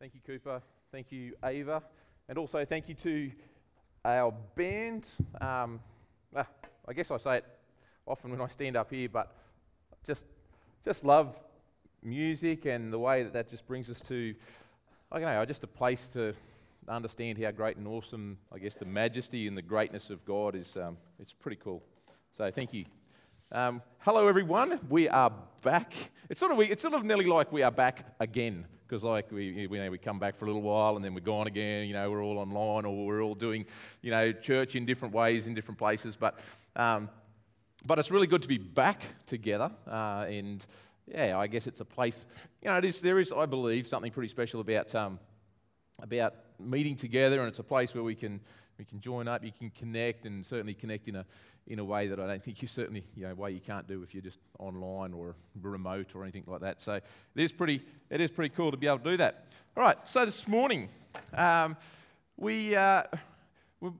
Thank you, Cooper. Thank you, Ava. And also thank you to our band. Um, ah, I guess I say it often when I stand up here, but just, just love music and the way that that just brings us to, I don't know, just a place to understand how great and awesome, I guess, the majesty and the greatness of God is. Um, it's pretty cool. So thank you. Um, hello, everyone. We are back. It's sort of it's sort of nearly like we are back again because like we we, you know, we come back for a little while and then we're gone again. You know, we're all online or we're all doing you know church in different ways in different places. But um, but it's really good to be back together uh, and yeah, I guess it's a place. You know, it is there is I believe something pretty special about um, about meeting together and it's a place where we can we can join up, you can connect, and certainly connect in a, in a way that I don't think you certainly, you know, way you can't do if you're just online or remote or anything like that. So it is pretty, it is pretty cool to be able to do that. All right, so this morning, um, we, uh, we,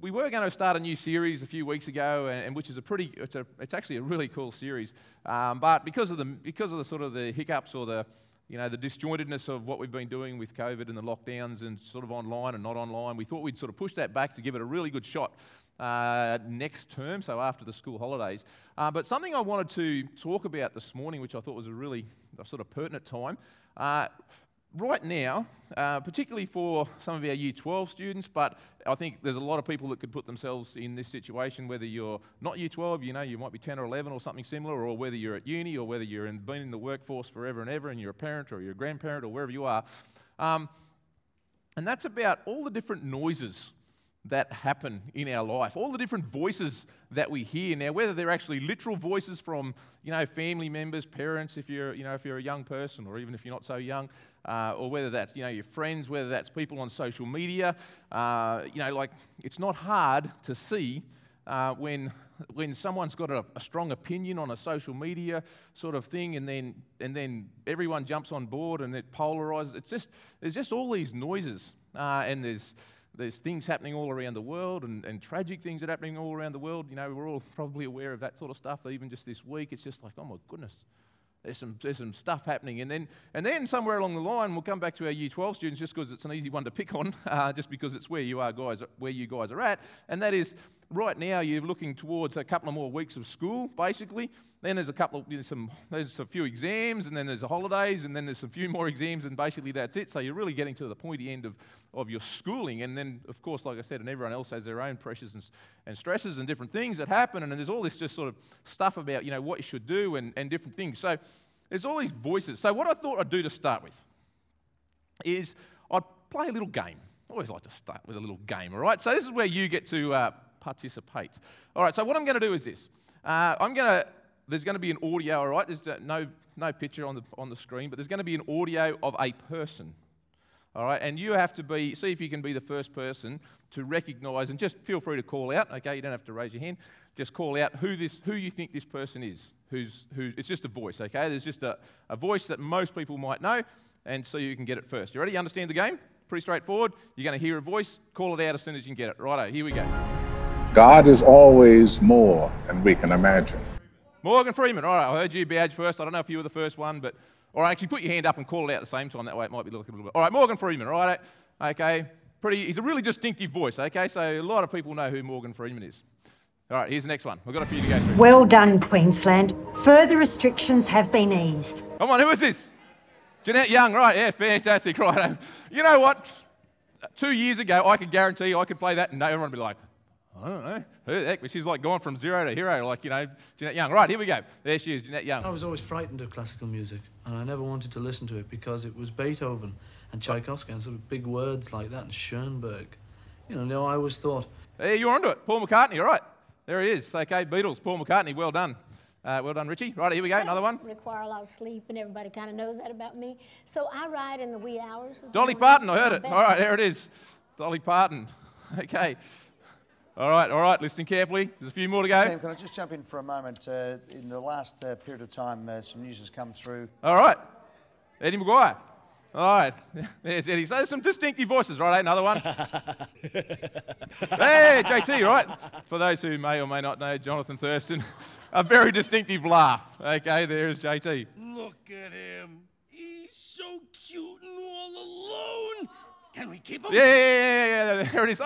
we were going to start a new series a few weeks ago, and, and which is a pretty, it's, a, it's actually a really cool series. Um, but because of the, because of the sort of the hiccups or the, you know, the disjointedness of what we've been doing with COVID and the lockdowns and sort of online and not online, we thought we'd sort of push that back to give it a really good shot uh, next term, so after the school holidays. Uh, but something I wanted to talk about this morning, which I thought was a really sort of pertinent time, uh, right now, uh, particularly for some of our Year 12 students, but I think there's a lot of people that could put themselves in this situation, whether you're not Year 12, you know, you might be 10 or 11 or something similar, or whether you're at uni, or whether you've been in the workforce forever and ever, and you're a parent or you're a grandparent or wherever you are. Um, and that's about all the different noises that happen in our life, all the different voices that we hear now, whether they're actually literal voices from you know family members, parents, if you're you know if you're a young person, or even if you're not so young, uh, or whether that's you know your friends, whether that's people on social media, uh, you know like it's not hard to see uh, when when someone's got a, a, strong opinion on a social media sort of thing, and then and then everyone jumps on board and it polarizes. It's just there's just all these noises, uh, and there's there's things happening all around the world and, and tragic things that are happening all around the world. You know, we're all probably aware of that sort of stuff, even just this week. It's just like, oh my goodness, there's some, there's some stuff happening. And then, and then somewhere along the line, we'll come back to our Year 12 students just because it's an easy one to pick on, uh, just because it's where you are guys, where you guys are at. And that is right now you're looking towards a couple of more weeks of school, basically. Then there's a couple, of, some, there's a few exams, and then there's the holidays, and then there's a few more exams, and basically that's it. So you're really getting to the pointy end of, of your schooling. And then, of course, like I said, and everyone else has their own pressures and, and stresses and different things that happen, and there's all this just sort of stuff about, you know, what you should do and, and different things. So there's all these voices. So what I thought I'd do to start with is I'd play a little game. I always like to start with a little game, all right? So this is where you get to uh, participate. All right, so what I'm going to do is this. Uh, I'm going to, there's going to be an audio, all right? There's uh, no, no picture on the, on the screen, but there's going to be an audio of a person. All right, and you have to be, see if you can be the first person to recognize, and just feel free to call out, okay? You don't have to raise your hand. Just call out who, this, who you think this person is. Who's, who, it's just a voice, okay? There's just a, a voice that most people might know, and so you can get it first. You ready? You understand the game? Pretty straightforward. You're going to hear a voice, call it out as soon as you can get it. Righto, here we go. God is always more than we can imagine. Morgan Freeman. All right, I heard you badge first. I don't know if you were the first one, but or actually put your hand up and call it out at the same time. That way it might be looking a little bit. All right, Morgan Freeman. All right, okay. Pretty. He's a really distinctive voice. Okay, so a lot of people know who Morgan Freeman is. All right, here's the next one. We've got a few to go through. Well done, Queensland. Further restrictions have been eased. Come on, who is this? Jeanette Young, right? Yeah, fantastic. Right. You know what? Two years ago, I could guarantee I could play that and everyone would be like, I don't know. Who the heck? But she's like gone from zero to hero, like, you know, Jeanette Young. Right, here we go. There she is, Jeanette Young. I was always frightened of classical music, and I never wanted to listen to it because it was Beethoven and Tchaikovsky and sort of big words like that, and Schoenberg. You know, no, I always thought. Hey, you're onto it. Paul McCartney, all right. There he is. Okay, Beatles, Paul McCartney, well done. Uh, well done, Richie. Right, here we go. Another one. Require a lot of sleep, and everybody kind of knows that about me. So I ride in the wee hours. Dolly Parton, I heard it. All right, there it is. Dolly Parton. Okay. All right, all right, listening carefully. There's a few more to go. Sam, can I just jump in for a moment? Uh, in the last uh, period of time, uh, some news has come through. All right. Eddie McGuire. All right. There's Eddie. So there's some distinctive voices, right? Another one. hey, JT, right? For those who may or may not know, Johnathan Thurston, a very distinctive laugh. Okay, there's JT. Look at him. He's so cute and all alone. Can we keep him? Yeah, yeah, yeah, yeah, yeah. There it is.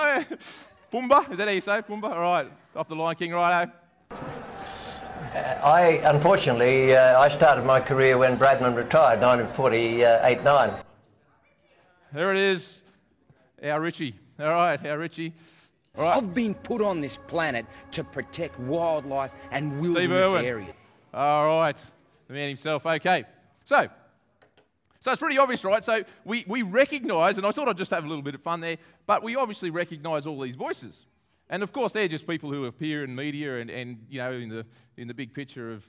Pumbaa, is that how you say it? Pumbaa? All right, off the Lion King, righto. I, unfortunately, uh, I started my career when Bradman retired, 1948 9. There it is. Our Richie. All right, our Richie. All right. I've been put on this planet to protect wildlife and Steve wilderness Irwin. areas. All right, the man himself. Okay, so so it's pretty obvious, right? So we, we recognise, and I thought I'd just have a little bit of fun there, but we obviously recognise all these voices, and of course they're just people who appear in media and, and you know in the in the big picture of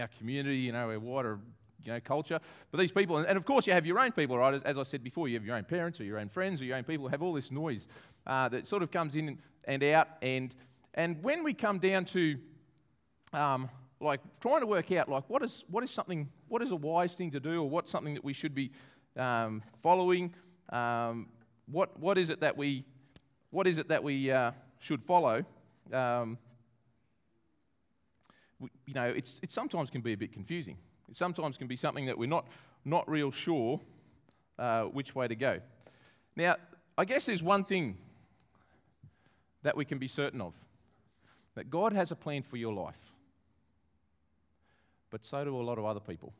our community, you know, our wider you know culture. But these people, and, of course you have your own people, right? As, as I said before, you have your own parents or your own friends or your own people have all this noise uh, that sort of comes in and out, and and when we come down to um, like trying to work out like what is what is something what is a wise thing to do or what's something that we should be um, following? Um, what what is it that we what is it that we uh, should follow? Um, we, you know it's, it sometimes can be a bit confusing. It sometimes can be something that we're not not real sure uh, which way to go. Now I guess there's one thing that we can be certain of that God has a plan for your life but so do a lot of other people.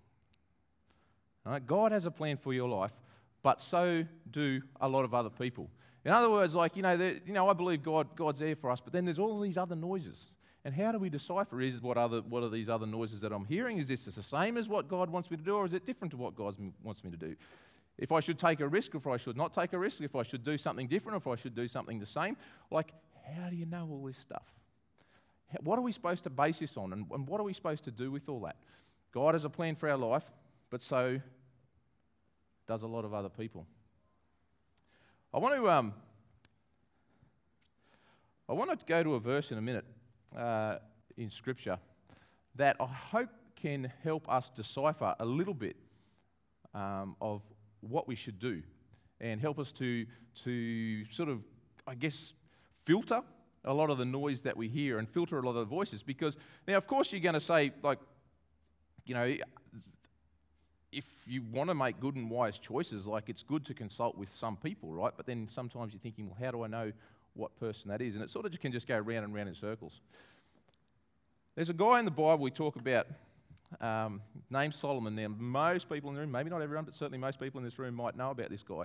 Right? God has a plan for your life, but so do a lot of other people. In other words, like, you know, you know I believe God, God's there for us, but then there's all these other noises. And how do we decipher is what, other, what are these other noises that I'm hearing? Is this the same as what God wants me to do, or is it different to what God wants me to do? If I should take a risk, or if I should not take a risk, if I should do something different, or if I should do something the same, like, how do you know all this stuff? What are we supposed to base this on, and, and what are we supposed to do with all that? God has a plan for our life, but so does a lot of other people. I want to um, I want to go to a verse in a minute uh, in Scripture that I hope can help us decipher a little bit um, of what we should do and help us to, to sort of, I guess, filter a lot of the noise that we hear and filter a lot of the voices. Because now, of course, you're going to say, like, you know, if you want to make good and wise choices, like it's good to consult with some people, right? But then sometimes you're thinking, well, how do I know what person that is? And it sort of can just go round and round in circles. There's a guy in the Bible we talk about um, named Solomon. Now, most people in the room, maybe not everyone, but certainly most people in this room might know about this guy.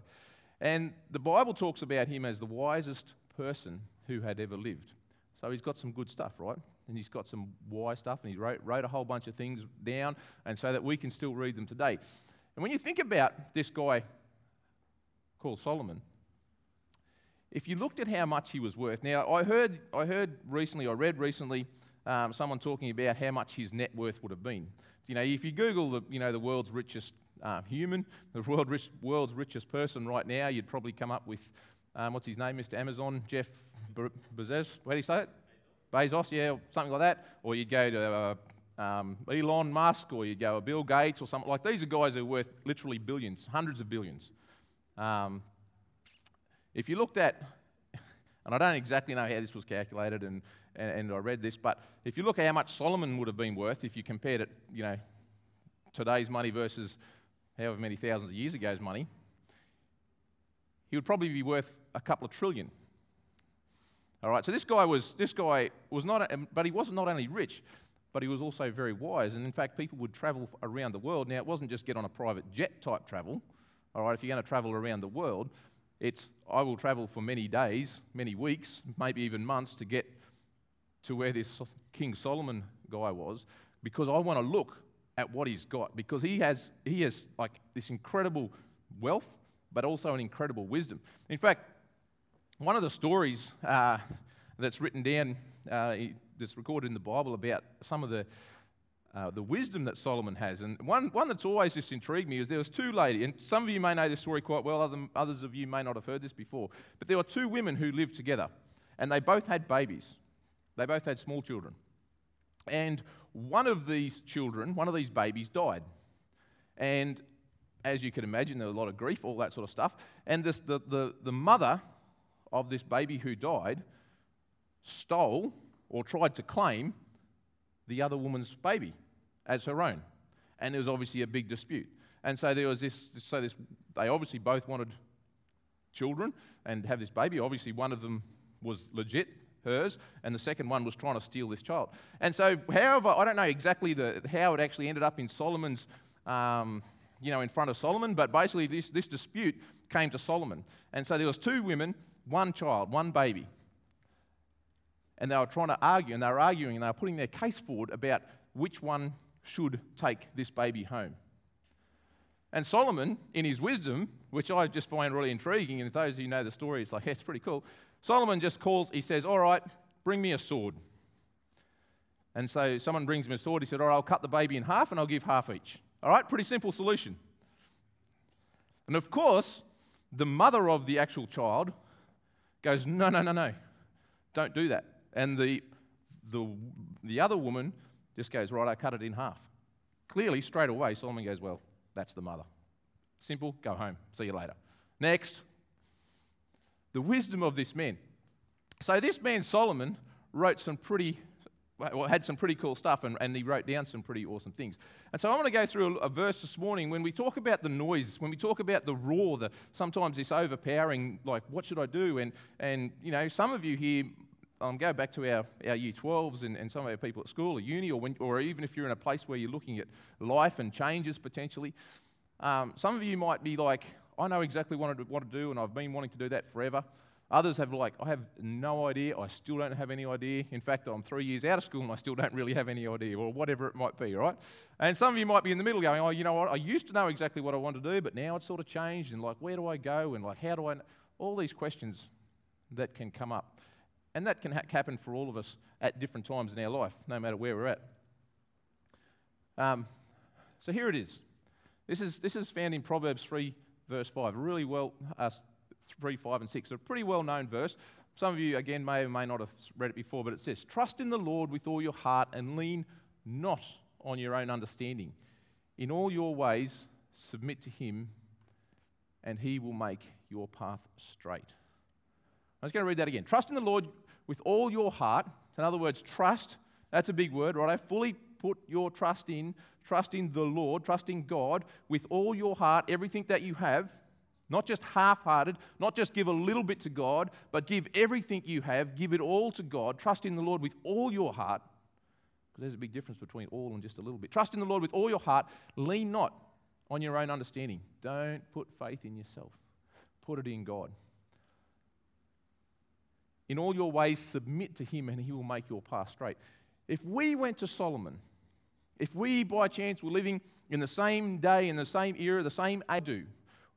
And the Bible talks about him as the wisest person who had ever lived. So he's got some good stuff, right? And he's got some wise stuff, and he wrote, wrote a whole bunch of things down, and so that we can still read them today. And when you think about this guy called Solomon, if you looked at how much he was worth, now I heard, I heard recently, I read recently, um, someone talking about how much his net worth would have been. You know, if you Google the, you know, the world's richest um, human, the world rich, world's richest person right now, you'd probably come up with, um, what's his name, Mr. Amazon, Jeff Bezos, how do you say it? Bezos, yeah, something like that. Or you'd go to uh, um, Elon Musk, or you'd go to Bill Gates, or something like These are guys who are worth literally billions, hundreds of billions. Um, if you looked at, and I don't exactly know how this was calculated, and, and, and I read this, but if you look at how much Solomon would have been worth if you compared it, you know, today's money versus however many thousands of years ago's money, he would probably be worth a couple of trillion. All right, so this guy was this guy was not, but he wasn't not only rich, but he was also very wise. And in fact, people would travel around the world. Now, it wasn't just get on a private jet type travel. All right, if you're going to travel around the world, it's I will travel for many days, many weeks, maybe even months to get to where this King Solomon guy was, because I want to look at what he's got, because he has he has like this incredible wealth, but also an incredible wisdom. In fact, one of the stories uh, that's written down, uh, that's recorded in the Bible about some of the, uh, the wisdom that Solomon has. And one, one that's always just intrigued me is there was two ladies, and some of you may know this story quite well, other, others of you may not have heard this before, but there were two women who lived together, and they both had babies. They both had small children. And one of these children, one of these babies, died. And as you can imagine, there was a lot of grief, all that sort of stuff. And this, the, the, the mother of this baby who died stole or tried to claim the other woman's baby as her own. And there was obviously a big dispute. And so there was this, so this, they obviously both wanted children and have this baby. Obviously, one of them was legit, hers, and the second one was trying to steal this child. And so, however, I don't know exactly the, how it actually ended up in Solomon's, um, you know, in front of Solomon, but basically this, this dispute came to Solomon. And so there was two women, one child, one baby. And they were trying to argue, and they were arguing, and they were putting their case forward about which one should take this baby home. And Solomon, in his wisdom, which I just find really intriguing, and those of you know the story, it's like, yeah, it's pretty cool. Solomon just calls, he says, All right, bring me a sword. And so someone brings him a sword. He said, All right, I'll cut the baby in half and I'll give half each. All right, pretty simple solution. And of course, the mother of the actual child goes, No, no, no, no, don't do that. And the, the, the other woman just goes, Right, I cut it in half. Clearly, straight away, Solomon goes, Well, that's the mother. Simple, go home. See you later. Next, the wisdom of this man. So, this man, Solomon, wrote some pretty, well, had some pretty cool stuff and, and he wrote down some pretty awesome things. And so, I want to go through a, a verse this morning when we talk about the noise, when we talk about the roar, the, sometimes this overpowering, like, what should I do? And, and you know, some of you here um, go back to our, our year 12s and, and some of our people at school or uni, or, when, or even if you're in a place where you're looking at life and changes potentially, um, some of you might be like, I know exactly what to, what to do, and I've been wanting to do that forever. Others have like, I have no idea. I still don't have any idea. In fact, I'm three years out of school and I still don't really have any idea, or whatever it might be, right? And some of you might be in the middle going, oh, you know what? I used to know exactly what I want to do, but now it's sort of changed. And like, where do I go? And like, how do I? All these questions that can come up. And that can ha- happen for all of us at different times in our life, no matter where we're at. Um, so here it is. This is, this is found in Proverbs 3, verse 5. Really well, uh, 3, 5, and 6. A pretty well known verse. Some of you, again, may or may not have read it before, but it says, Trust in the Lord with all your heart and lean not on your own understanding. In all your ways, submit to him, and he will make your path straight. I'm just going to read that again. Trust in the Lord with all your heart. In other words, trust, that's a big word, right? I fully put your trust in, trust in the Lord, trust in God with all your heart, everything that you have. Not just half hearted, not just give a little bit to God, but give everything you have, give it all to God. Trust in the Lord with all your heart, because there's a big difference between all and just a little bit. Trust in the Lord with all your heart. Lean not on your own understanding. Don't put faith in yourself, put it in God. In all your ways, submit to him, and he will make your path straight. If we went to Solomon, if we by chance were living in the same day, in the same era, the same age,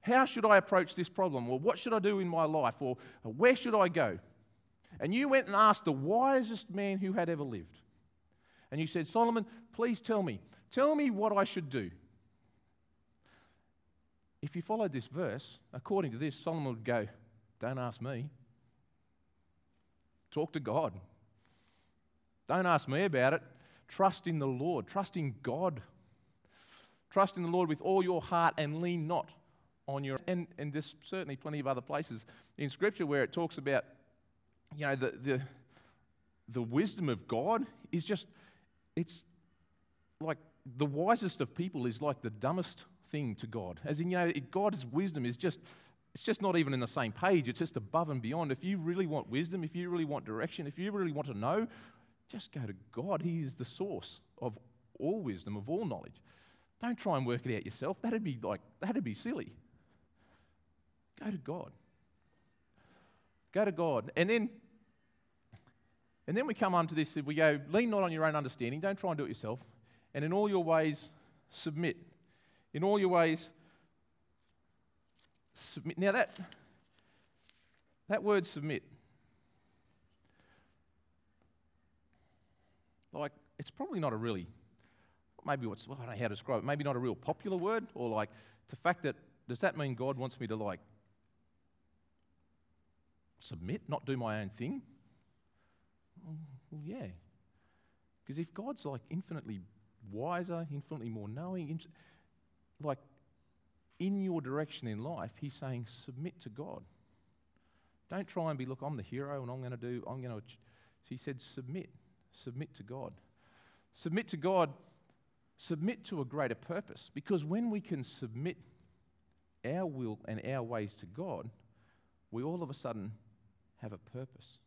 how should I approach this problem? Or what should I do in my life? Or where should I go? And you went and asked the wisest man who had ever lived. And you said, Solomon, please tell me, tell me what I should do. If you followed this verse, according to this, Solomon would go, Don't ask me. Talk to God. Don't ask me about it. Trust in the Lord. Trust in God. Trust in the Lord with all your heart and lean not on your. And, and there's certainly plenty of other places in Scripture where it talks about, you know, the, the, the wisdom of God is just, it's like the wisest of people is like the dumbest thing to God. As in, you know, God's wisdom is just it's just not even in the same page, it's just above and beyond. If you really want wisdom, if you really want direction, if you really want to know, just go to God. He is the source of all wisdom, of all knowledge. Don't try and work it out yourself. That'd be like that'd be silly. Go to God. Go to God. And then and then we come on to this, we go, lean not on your own understanding, don't try and do it yourself. And in all your ways, submit. In all your ways, submit. Now, that, that word submit, like, it's probably not a really, maybe what's, well, I don't know how to describe it, maybe not a real popular word, or like, the fact that, does that mean God wants me to, like, submit, not do my own thing? Well, yeah. Because if God's like infinitely wiser, infinitely more knowing, like in your direction in life, he's saying, submit to God. Don't try and be, look, I'm the hero and I'm going to do, I'm going to. He said, submit. Submit to God. Submit to God. Submit to a greater purpose. Because when we can submit our will and our ways to God, we all of a sudden have a purpose.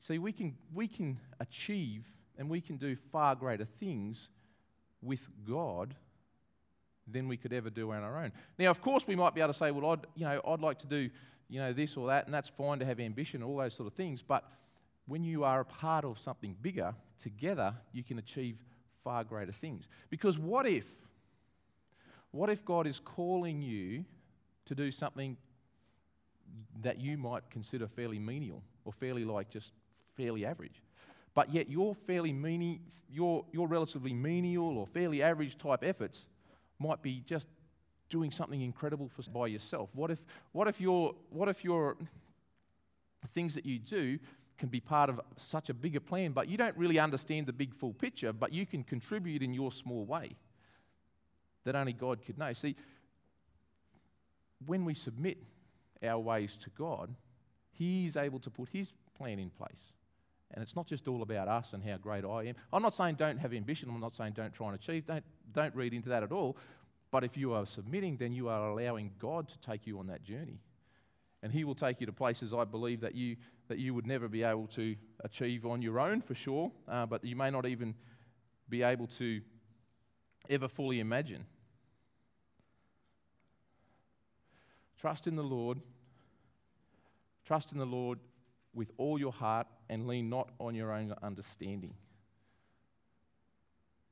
See, we can, we can achieve and we can do far greater things with God than we could ever do on our own. Now, of course, we might be able to say, well, I'd, you know, I'd like to do you know, this or that, and that's fine to have ambition, all those sort of things. But when you are a part of something bigger, together you can achieve far greater things. Because what if, what if God is calling you to do something that you might consider fairly menial or fairly like just fairly average? But yet your fairly menial, your, your relatively menial or fairly average type efforts might be just doing something incredible for, by yourself? What if, what if your, what if your things that you do can be part of such a bigger plan, but you don't really understand the big full picture, but you can contribute in your small way that only God could know? See, when we submit our ways to God, He's able to put His plan in place. And it's not just all about us and how great I am. I'm not saying don't have ambition. I'm not saying don't try and achieve. Don't, don't read into that at all. But if you are submitting, then you are allowing God to take you on that journey. And He will take you to places I believe that you, that you would never be able to achieve on your own for sure, uh, but you may not even be able to ever fully imagine. Trust in the Lord. Trust in the Lord with all your heart and lean not on your own understanding.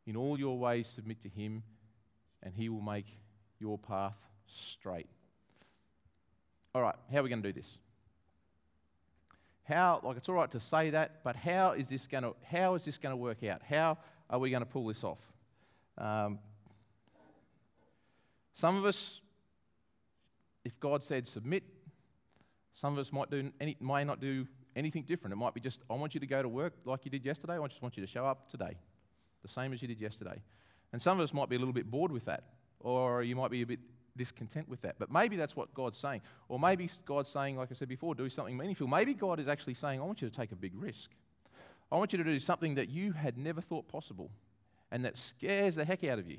In all your ways, submit to Him and He will make your path straight. All right, how are we going to do this? How, like, it's all right to say that, but how is this going to, how is this going to work out? How are we going to pull this off? Um, some of us, if God said submit, some of us might do any, may not do anything different. It might be just, I want you to go to work like you did yesterday. I just want you to show up today, the same as you did yesterday. And some of us might be a little bit bored with that, or you might be a bit discontent with that. But maybe that's what God's saying. Or maybe God's saying, like I said before, do something meaningful. Maybe God is actually saying, I want you to take a big risk. I want you to do something that you had never thought possible and that scares the heck out of you.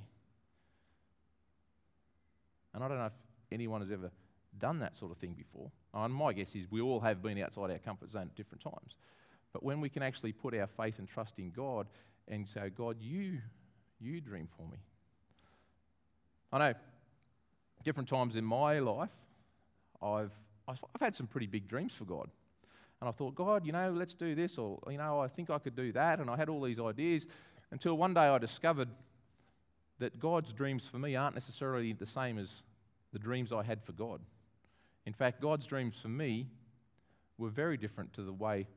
And I don't know if anyone has ever done that sort of thing before. And my guess is we all have been outside our comfort zone at different times. But when we can actually put our faith and trust in God and say, God, you you dream for me. I know different times in my life, I've, I've had some pretty big dreams for God. And I thought, God, you know, let's do this, or, you know, I think I could do that. And I had all these ideas until one day I discovered that God's dreams for me aren't necessarily the same as the dreams I had for God. In fact, God's dreams for me were very different to the way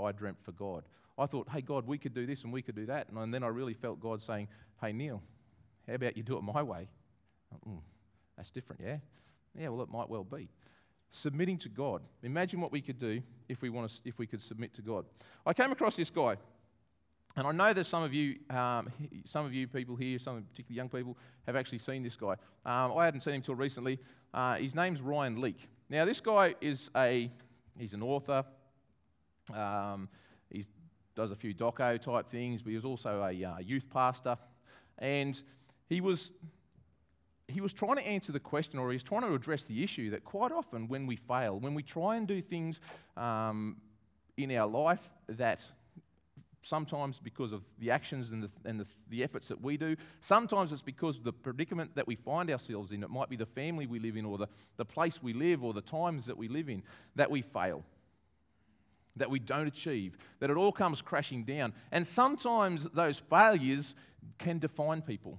I dreamt for God. I thought, hey, God, we could do this and we could do that. And then I really felt God saying, hey, Neil, how about you do it my way? Mm, that's different, yeah? Yeah, well, it might well be. Submitting to God. Imagine what we could do if we, want to, if we could submit to God. I came across this guy, and I know that some of you, um, some of you people here, some particularly young people, have actually seen this guy. Um, I hadn't seen him until recently. Uh, his name's Ryan Leak. Now, this guy is a, he's an author. Um, he's does a few doco type things, but he was also a uh, youth pastor. And he was, he was trying to answer the question, or he's trying to address the issue that quite often when we fail, when we try and do things um, in our life that sometimes because of the actions and, the, and the, the, efforts that we do. Sometimes it's because the predicament that we find ourselves in. It might be the family we live in, or the, the place we live, or the times that we live in, that we fail that we don't achieve, that it all comes crashing down. And sometimes those failures can define people.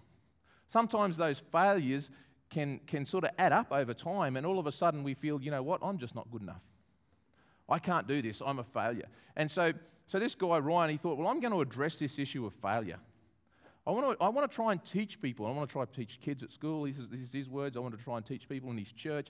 Sometimes those failures can, can sort of add up over time, and all of a sudden we feel, you know what, I'm just not good enough. I can't do this, I'm a failure. And so, so this guy, Ryan, he thought, well, I'm going to address this issue of failure. I want to, I want to try and teach people. I want to try to teach kids at school. This is, this is his words. I want to try and teach people in his church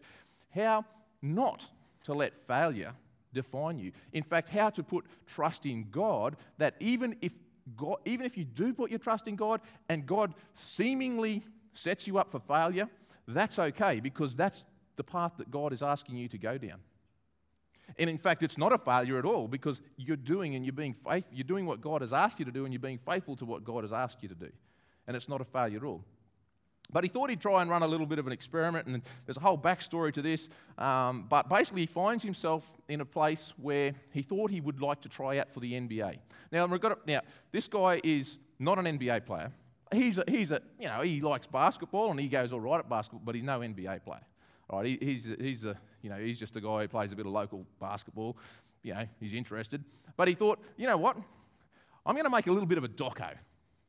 how not to let failure define you. In fact, how to put trust in God that even if God, even if you do put your trust in God and God seemingly sets you up for failure, that's okay because that's the path that God is asking you to go down. And in fact, it's not a failure at all because you're doing and you're being faithful. You're doing what God has asked you to do and you're being faithful to what God has asked you to do. And it's not a failure at all. But he thought he'd try and run a little bit of an experiment, and there's a whole backstory to this. Um, but basically, he finds himself in a place where he thought he would like to try out for the NBA. Now, now this guy is not an NBA player. He's a, he's a, you know, he likes basketball and he goes all right at basketball, but he's no NBA player. All right, he, he's, he's, a, you know, he's just a guy who plays a bit of local basketball. You know, he's interested. But he thought, you know what? I'm going to make a little bit of a doco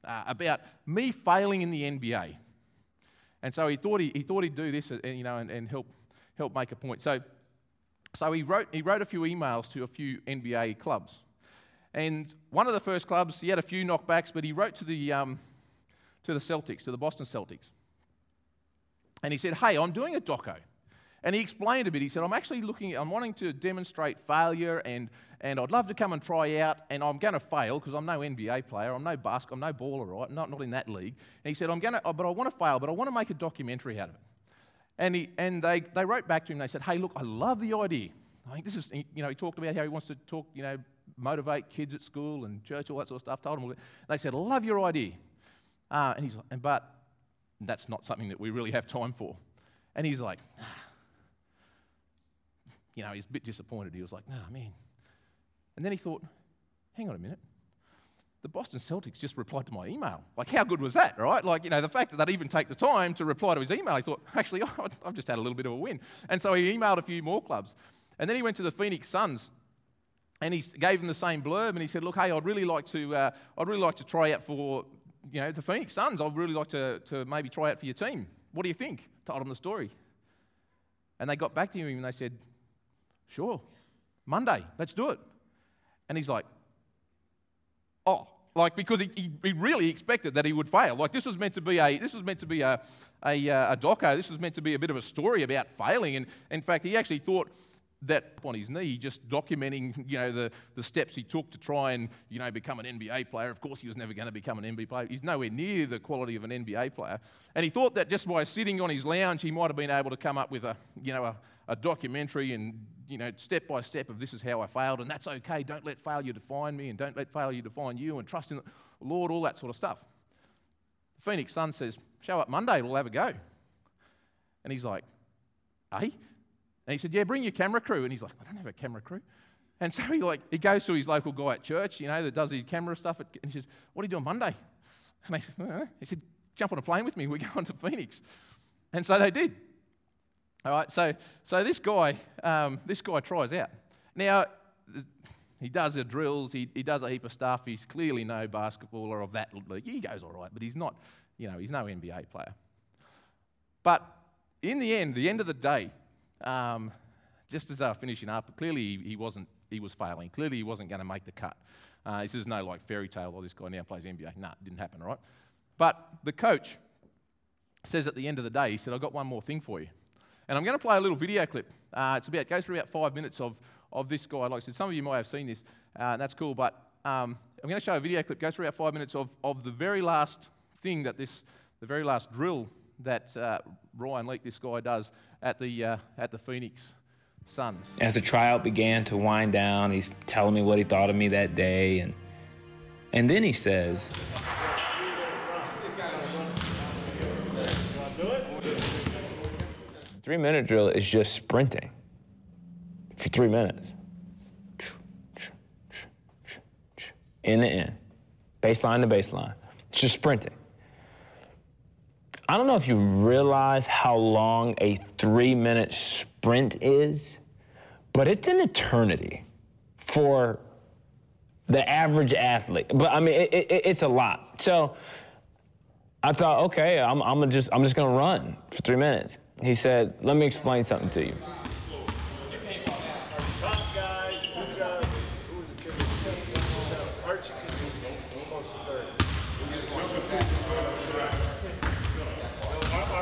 uh, about me failing in the NBA. And so he thought, he, he thought he'd do this uh, you know, and, and help, help make a point. So, so he, wrote, he wrote a few emails to a few NBA clubs. And one of the first clubs, he had a few knockbacks, but he wrote to the, um, to the Celtics, to the Boston Celtics. And he said, Hey, I'm doing a doco. And he explained a bit. He said, I'm actually looking, I'm wanting to demonstrate failure and, and I'd love to come and try out and I'm going to fail because I'm no NBA player, I'm no basket, I'm no baller, right? Not, not in that league. And he said, I'm going to, but I want to fail, but I want to make a documentary out of it. And, he, and they, they wrote back to him, they said, hey, look, I love the idea. I think this is, you know, he talked about how he wants to talk, you know, motivate kids at school and church, all that sort of stuff. Told him all that. They said, love your idea. Uh, and he's like, but that's not something that we really have time for. And he's like, ah. You know, he's a bit disappointed. He was like, nah, man. And then he thought, hang on a minute. The Boston Celtics just replied to my email. Like, how good was that, right? Like, you know, the fact that they'd even take the time to reply to his email, he thought, actually, I've just had a little bit of a win. And so he emailed a few more clubs. And then he went to the Phoenix Suns and he gave them the same blurb and he said, look, hey, I'd really like to, uh, I'd really like to try out for, you know, the Phoenix Suns. I'd really like to, to maybe try out for your team. What do you think? Told them the story. And they got back to him and they said, sure, Monday, let's do it. And he's like, oh, like because he, he, he, really expected that he would fail. Like this was meant to be a this was meant to be a, a, uh, a doco. This was meant to be a bit of a story about failing. And in fact, he actually thought that on his knee, just documenting you know the, the steps he took to try and you know become an NBA player. Of course, he was never going to become an NBA player. He's nowhere near the quality of an NBA player. And he thought that just by sitting on his lounge, he might have been able to come up with a you know a, a documentary and you know, step by step of this is how I failed, and that's okay. Don't let failure define me, and don't let failure define you, and trust in the Lord, all that sort of stuff. The Phoenix Sun says, Show up Monday, we'll have a go. And he's like, Eh? And he said, Yeah, bring your camera crew. And he's like, I don't have a camera crew. And so he like he goes to his local guy at church, you know, that does his camera stuff, at, and he says, What are you doing Monday? And said, he said, Jump on a plane with me, we're going to Phoenix. And so they did. All right, so, so this guy, um, this guy tries out. Now, he does the drills, he, he does a heap of stuff. He's clearly no basketballer of that league. He goes all right, but he's not, you know, he's no NBA player. But in the end, the end of the day, um, just as they were finishing up, clearly he, wasn't, he was failing. Clearly he wasn't going to make the cut. Uh, this is no like fairy tale, or this guy now plays NBA. No, it didn't happen, right? But the coach says at the end of the day, he said, I've got one more thing for you. And I'm going to play a little video clip. Uh, it's about, it goes through about five minutes of, of this guy. Like I said, some of you might have seen this, uh, and that's cool. But um, I'm going to show a video clip, goes through about five minutes of, of the very last thing that this, the very last drill that uh, Ryan Leak, this guy, does at the, uh, at the Phoenix Suns. As the tryout began to wind down, he's telling me what he thought of me that day. And, and then he says, Three minute drill is just sprinting for three minutes. In the end, baseline to baseline. It's just sprinting. I don't know if you realize how long a three minute sprint is, but it's an eternity for the average athlete. But I mean, it, it, it's a lot. So I thought, okay, I'm, I'm just I'm just gonna run for three minutes. He said, let me explain something to you.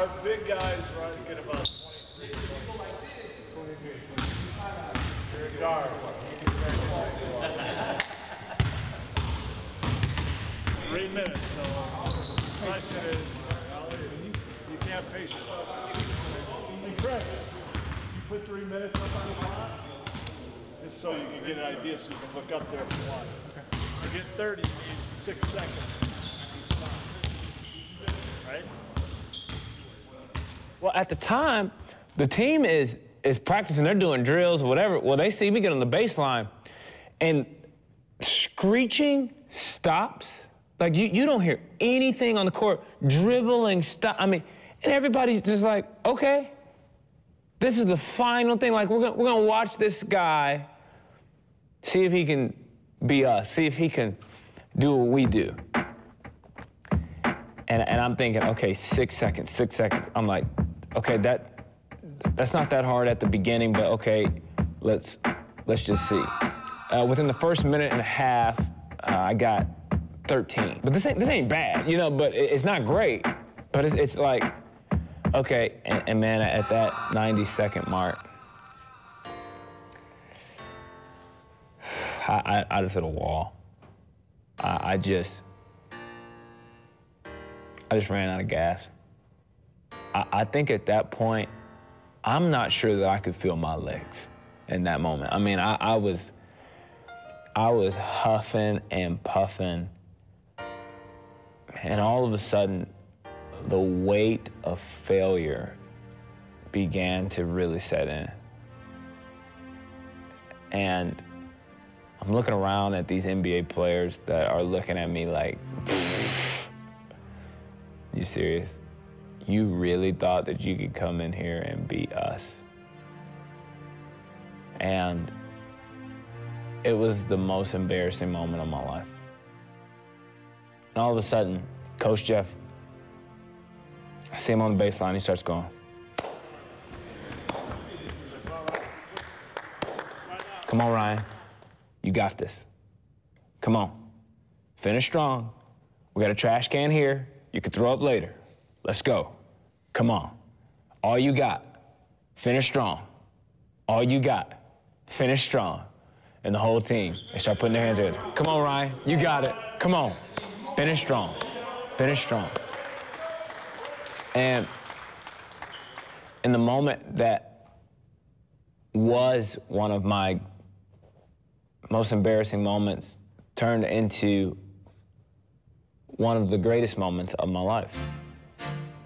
Our big guys run get about 20 guard. Three minutes. So the question is, you can't pace yourself. Hey, Craig, you put three minutes up on the clock? Just so you can get an idea so you can look up there if you want. To get 30, you need six seconds. Right? Well, at the time, the team is is practicing. They're doing drills or whatever. Well, they see me get on the baseline, and screeching stops. Like you, you don't hear anything on the court. Dribbling stop. I mean, and everybody's just like, okay, this is the final thing. Like we're gonna, we're gonna watch this guy, see if he can be us, see if he can do what we do. And, and I'm thinking, okay, six seconds, six seconds. I'm like, okay, that that's not that hard at the beginning, but okay, let's let's just see. Uh, within the first minute and a half, uh, I got 13. But this ain't this ain't bad, you know. But it, it's not great. But it's, it's like, okay, and, and man, at that 90 second mark, I, I, I just hit a wall. I, I just I just ran out of gas. I, I think at that point, I'm not sure that I could feel my legs in that moment. I mean, I, I was I was huffing and puffing, and all of a sudden, the weight of failure began to really set in. And I'm looking around at these NBA players that are looking at me like, you serious? You really thought that you could come in here and beat us? And it was the most embarrassing moment of my life. And all of a sudden, Coach Jeff, I see him on the baseline, he starts going. Come on, Ryan. You got this. Come on. Finish strong. We got a trash can here. You can throw up later. Let's go. Come on. All you got. Finish strong. All you got. Finish strong. And the whole team, they start putting their hands together. Come on, Ryan. You got it. Come on. Finish strong. Finish strong. And in the moment that was one of my most embarrassing moments turned into one of the greatest moments of my life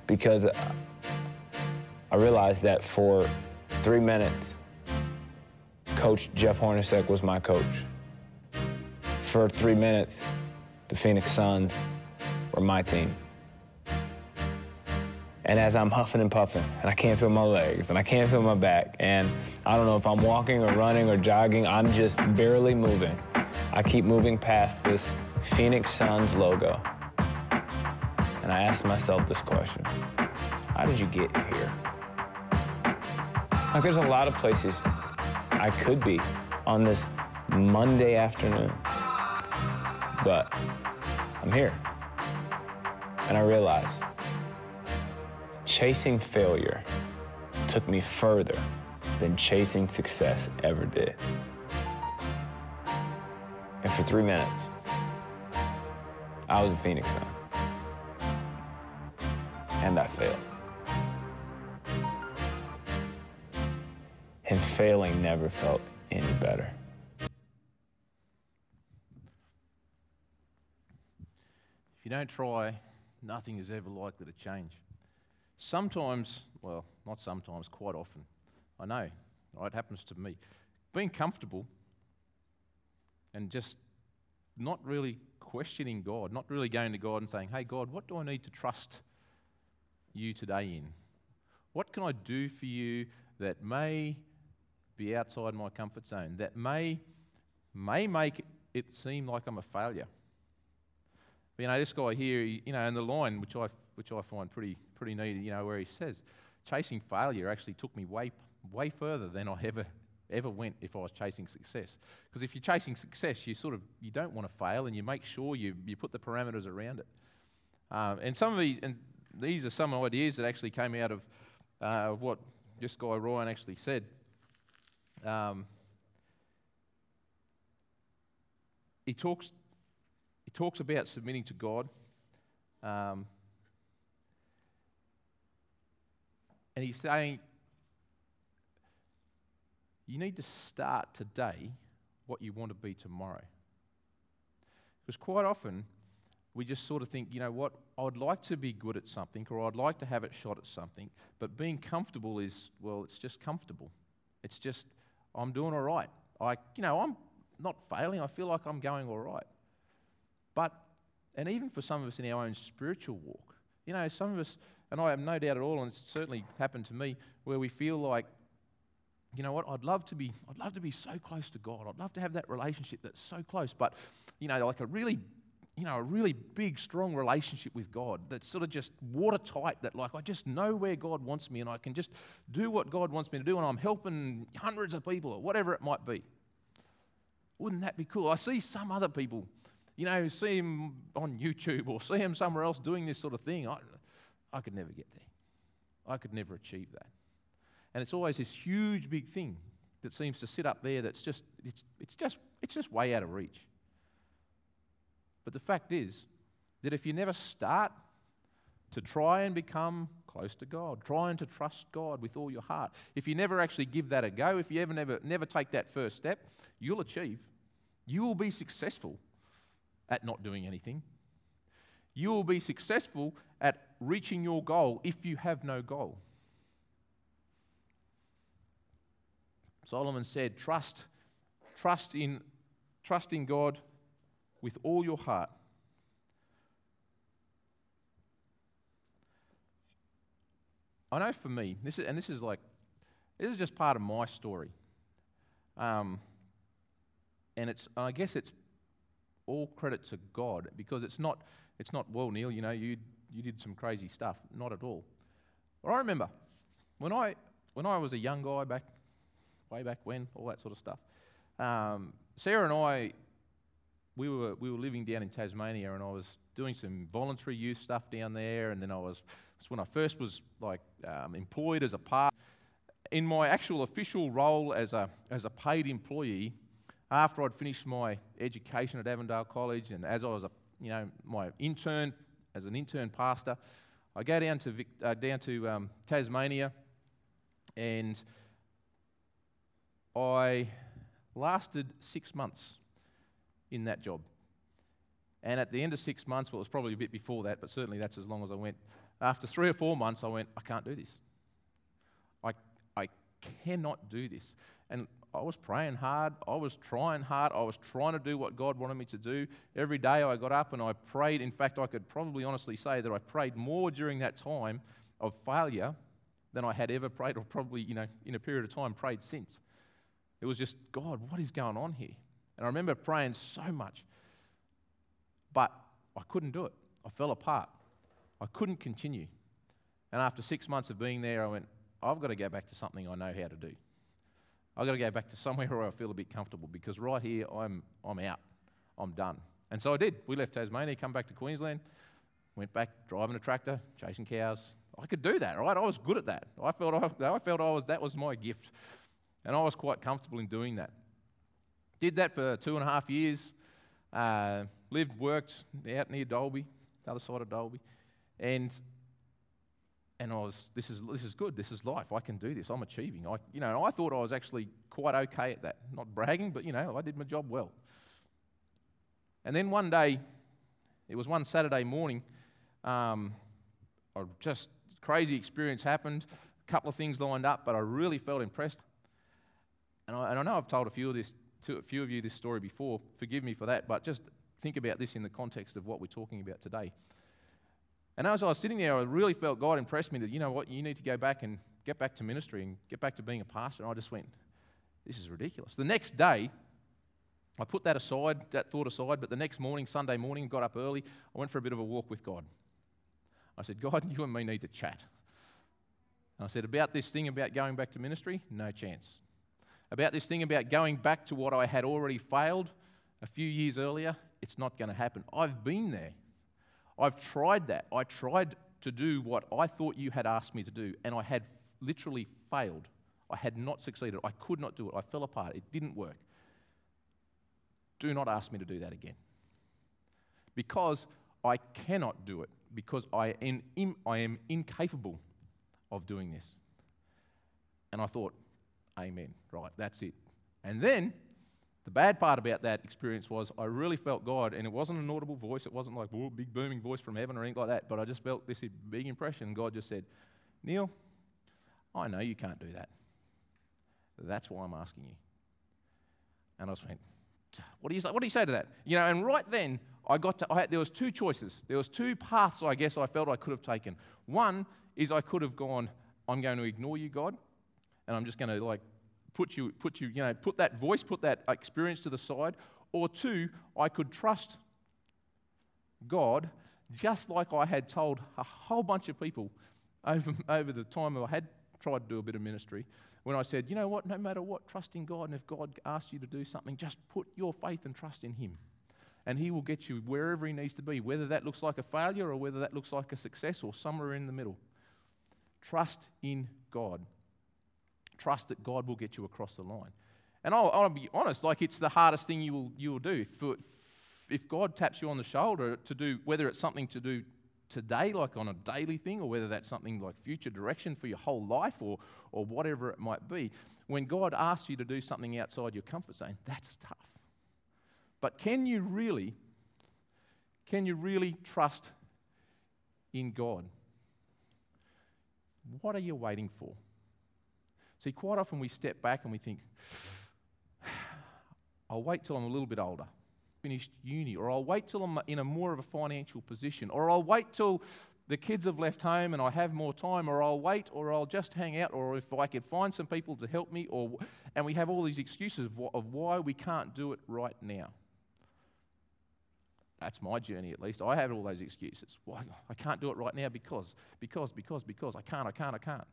because I realized that for three minutes, Coach Jeff Hornacek was my coach. For three minutes, the Phoenix Suns were my team. And as I'm huffing and puffing, and I can't feel my legs, and I can't feel my back, and I don't know if I'm walking or running or jogging, I'm just barely moving. I keep moving past this Phoenix Suns logo. And I asked myself this question How did you get here? Like, there's a lot of places I could be on this Monday afternoon, but I'm here. And I realized chasing failure took me further than chasing success ever did. And for three minutes, I was a Phoenix Sun. And I failed. And failing never felt any better. If you don't try, nothing is ever likely to change. Sometimes, well, not sometimes, quite often, I know, right, it happens to me. Being comfortable and just not really questioning God, not really going to God and saying, hey, God, what do I need to trust you today in? What can I do for you that may be outside my comfort zone, that may, may make it seem like I'm a failure? But, you know, this guy here, you know, in the line, which I, which I find pretty, pretty neat, you know, where he says, chasing failure actually took me way, way further than I ever, ever went if I was chasing success. Because if you're chasing success, you sort of, you don't want to fail and you make sure you, you put the parameters around it. Um, and some of these, and these are some ideas that actually came out of, uh, of what this guy Ryan actually said. Um, he talks he talks about submitting to God. Um, and he's saying you need to start today what you want to be tomorrow. Because quite often we just sort of think, you know what, I'd like to be good at something or I'd like to have it shot at something, but being comfortable is, well, it's just comfortable. It's just, I'm doing all right. I, you know, I'm not failing. I feel like I'm going all right. But, and even for some of us in our own spiritual walk, you know, some of us, and I have no doubt at all, and it's certainly happened to me, where we feel like, you know what, I'd love to be, I'd love to be so close to God. I'd love to have that relationship that's so close, but, you know, like a really you know, a really big, strong relationship with God that's sort of just watertight, that like I just know where God wants me and I can just do what God wants me to do and I'm helping hundreds of people or whatever it might be. Wouldn't that be cool? I see some other people, you know, see them on YouTube or see them somewhere else doing this sort of thing. I, I could never get there. I could never achieve that. And it's always this huge, big thing that seems to sit up there that's just, it's, it's just, it's just way out of reach. But the fact is that if you never start to try and become close to God, trying to trust God with all your heart, if you never actually give that a go, if you ever never, never take that first step, you'll achieve. You will be successful at not doing anything. You will be successful at reaching your goal if you have no goal. Solomon said, trust, trust in, trust in God with all your heart. I know for me, this is, and this is like, this is just part of my story. Um, and it's, I guess it's all credit to God because it's not, it's not, well, Neil, you know, you, you did some crazy stuff. Not at all. But I remember when I, when I was a young guy back, way back when, all that sort of stuff, um, Sarah and I we were, we were living down in Tasmania and I was doing some voluntary youth stuff down there. And then I was, when I first was like um, employed as a part, in my actual official role as a, as a paid employee, after I'd finished my education at Avondale College and as I was a, you know, my intern, as an intern pastor, I go down to, Vic, uh, down to um, Tasmania and I lasted six months in that job. And at the end of six months, well, it was probably a bit before that, but certainly that's as long as I went. After three or four months, I went, I can't do this. I, I cannot do this. And I was praying hard. I was trying hard. I was trying to do what God wanted me to do. Every day I got up and I prayed. In fact, I could probably honestly say that I prayed more during that time of failure than I had ever prayed, or probably, you know, in a period of time prayed since. It was just, God, what is going on here? And I remember praying so much, but I couldn't do it. I fell apart. I couldn't continue. And after six months of being there, I went, I've got to go back to something I know how to do. I've got to go back to somewhere where I feel a bit comfortable because right here, I'm, I'm out. I'm done. And so I did. We left Tasmania, come back to Queensland, went back driving a tractor, chasing cows. I could do that, right? I was good at that. I felt I, I felt I was, that was my gift. And I was quite comfortable in doing that. Did that for two and a half years. Uh, lived, worked out near Dalby, the other side of Dalby, And and I was, this is, this is good, this is life, I can do this, I'm achieving. I, you know, I thought I was actually quite okay at that. Not bragging, but you know, I did my job well. And then one day, it was one Saturday morning, um, I just, crazy experience happened, a couple of things lined up, but I really felt impressed. And I, and I know I've told a few of this to a few of you this story before. Forgive me for that, but just think about this in the context of what we're talking about today. And as I was sitting there, I really felt God impressed me that, you know what, you need to go back and get back to ministry and get back to being a pastor. And I just went, this is ridiculous. The next day, I put that aside, that thought aside, but the next morning, Sunday morning, got up early, I went for a bit of a walk with God. I said, God, you and me need to chat. And I said, about this thing about going back to ministry, no chance about this thing about going back to what I had already failed a few years earlier, it's not going to happen. I've been there. I've tried that. I tried to do what I thought you had asked me to do, and I had literally failed. I had not succeeded. I could not do it. I fell apart. It didn't work. Do not ask me to do that again. Because I cannot do it, because I am, I am incapable of doing this. And I thought, Amen. Right, that's it. And then The bad part about that experience was I really felt God, and it wasn't an audible voice. It wasn't like a big booming voice from heaven or anything like that. But I just felt this big impression. God just said, Neil, I know you can't do that. That's why I'm asking you. And I was like, what do you say? What do you say to that? You know, and right then I got to. I had, there was two choices. There was two paths. I guess I felt I could have taken. One is I could have gone. I'm going to ignore you, God, and I'm just going to like put you, put you, you know, put that voice, put that experience to the side. Or two, I could trust God, just like I had told a whole bunch of people over, over the time I had tried to do a bit of ministry when I said, you know what, no matter what, trust in God, and if God asks you to do something, just put your faith and trust in Him. And He will get you wherever He needs to be, whether that looks like a failure or whether that looks like a success or somewhere in the middle. Trust in God. Trust that God will get you across the line. And I'll, I'll be honest, like it's the hardest thing you will, you will do. For, if God taps you on the shoulder to do, whether it's something to do today, like on a daily thing, or whether that's something like future direction for your whole life or, or whatever it might be, when God asks you to do something outside your comfort zone, that's tough. But can you really, can you really trust in God? What are you waiting for? See, quite often we step back and we think, I'll wait till I'm a little bit older finished uni, or I'll wait till I'm in a more of a financial position, or I'll wait till the kids have left home and I have more time, or I'll wait, or I'll just hang out, or if I could find some people to help me, or and we have all these excuses of why we can't do it right now. That's my journey, at least. I have all those excuses. Why I can't do it right now because, because, because, because I can't, I can't, I can't.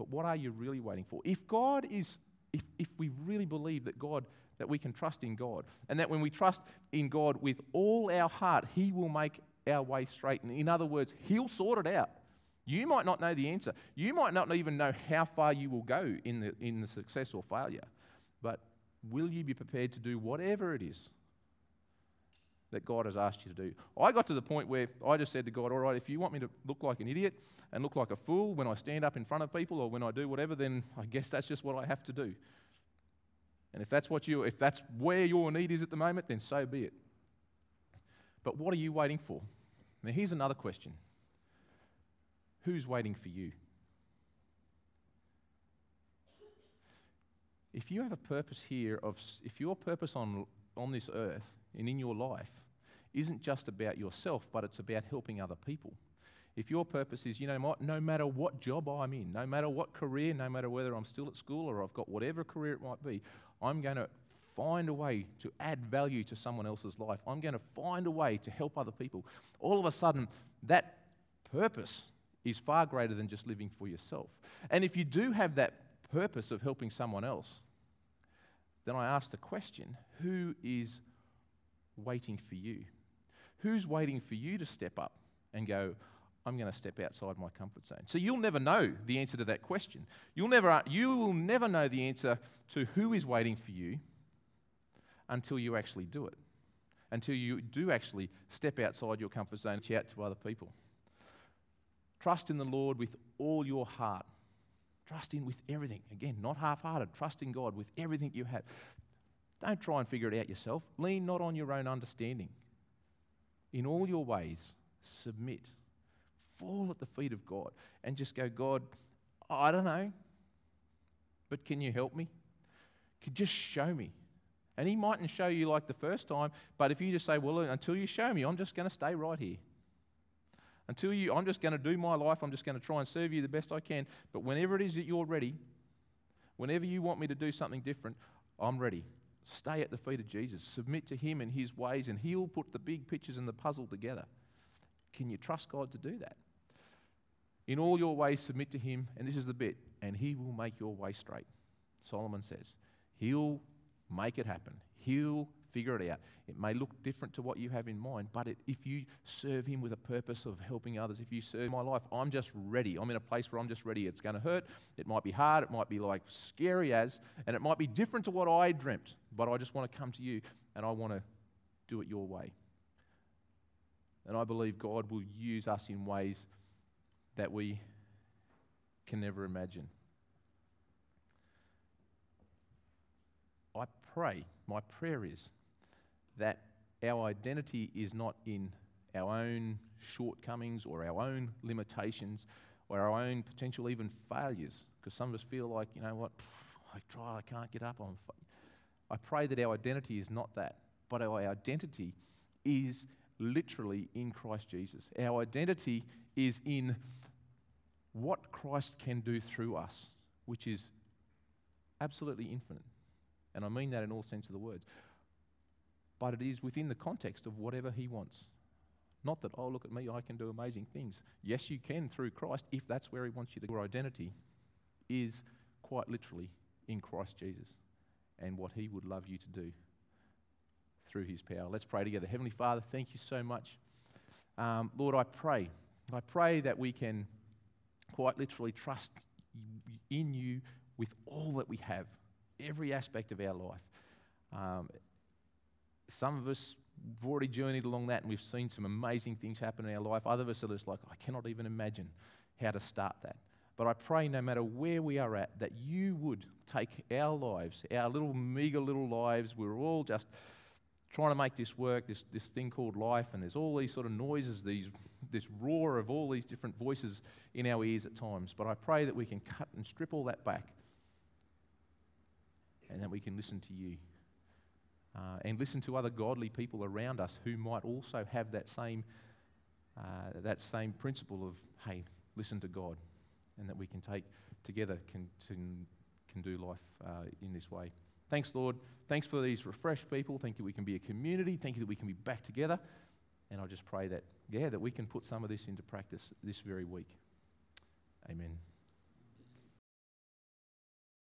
But what are you really waiting for? If God is, if, if we really believe that God that we can trust in God. And that when we trust in God with all our heart, He will make our way straight. in other words, He'll sort it out. You might not know the answer. You might not even know how far you will go in the, in the success or failure. But will you be prepared to do whatever it is that God has asked you to do? I got to the point where I just said to God, All right, if you want me to look like an idiot and look like a fool when I stand up in front of people or when I do whatever, then I guess that's just what I have to do. And if that's what you if that's where your need is at the moment, then so be it. But what are you waiting for? Now here's another question. Who's waiting for you? If you have a purpose here of if your purpose on on this earth and in your life isn't just about yourself, but it's about helping other people if your purpose is, you know what, no matter what job I'm in, no matter what career, no matter whether I'm still at school or I've got whatever career it might be, I'm going to find a way to add value to someone else's life. I'm going to find a way to help other people. All of a sudden, that purpose is far greater than just living for yourself. And if you do have that purpose of helping someone else, then I ask the question who is waiting for you? Who's waiting for you to step up and go, I'm going to step outside my comfort zone. So you'll never know the answer to that question. You'll never, you will never know the answer to who is waiting for you until you actually do it, until you do actually step outside your comfort zone and chat to other people. Trust in the Lord with all your heart. Trust in with everything. Again, not half hearted. Trust in God with everything you have. Don't try and figure it out yourself. Lean not on your own understanding. In all your ways, submit fall at the feet of God and just go, God, I don't know, but can you help me? Can just show me. And he mightn't show you like the first time, but if you just say, Well, until you show me, I'm just going to stay right here. Until you, I'm just going to do my life, I'm just going to try and serve you the best I can. But whenever it is that you're ready, whenever you want me to do something different, I'm ready. Stay at the feet of Jesus. Submit to Him and His ways, and He'll put the big pictures and the puzzle together. Can you trust God to do that? In all your ways, submit to him, and this is the bit, and he will make your way straight. Solomon says, He'll make it happen. He'll figure it out. It may look different to what you have in mind, but it, if you serve Him with a purpose of helping others, if you serve my life, I'm just ready. I'm in a place where I'm just ready. It's going to hurt. It might be hard. It might be like scary as, and it might be different to what I dreamt, but I just want to come to you and I want to do it your way. And I believe God will use us in ways that we can never imagine. I pray, my prayer is that our identity is not in our own shortcomings or our own limitations or our own potential even failures. Because some of us feel like, you know what, I try, I can't get up. I'm I pray that our identity is not that, but our identity is literally in Christ Jesus. Our identity is in what Christ can do through us, which is absolutely infinite. And I mean that in all sense of the words. But it is within the context of whatever He wants. Not that, oh, look at me, I can do amazing things. Yes, you can through Christ if that's where He wants you to. Your identity is quite literally in Christ Jesus and what He would love you to do through His power. Let's pray together. Heavenly Father, thank you so much. Um, Lord, I pray. I pray that we can quite literally trust in you with all that we have, every aspect of our life. Um, some of us have already journeyed along that and we've seen some amazing things happen in our life. Other of us are just like, I cannot even imagine how to start that. But I pray no matter where we are at, that you would take our lives, our little meager little lives, we're all just trying to make this work, this, this thing called life, and there's all these sort of noises, these, this roar of all these different voices in our ears at times. But I pray that we can cut and strip all that back and that we can listen to you. Uh, and listen to other godly people around us who might also have that same, uh, that same principle of, hey, listen to God, and that we can take together can, can, can do life uh, in this way. Thanks, Lord. Thanks for these refreshed people. Thank you we can be a community. Thank you that we can be back together. And I just pray that, yeah, that we can put some of this into practice this very week. Amen.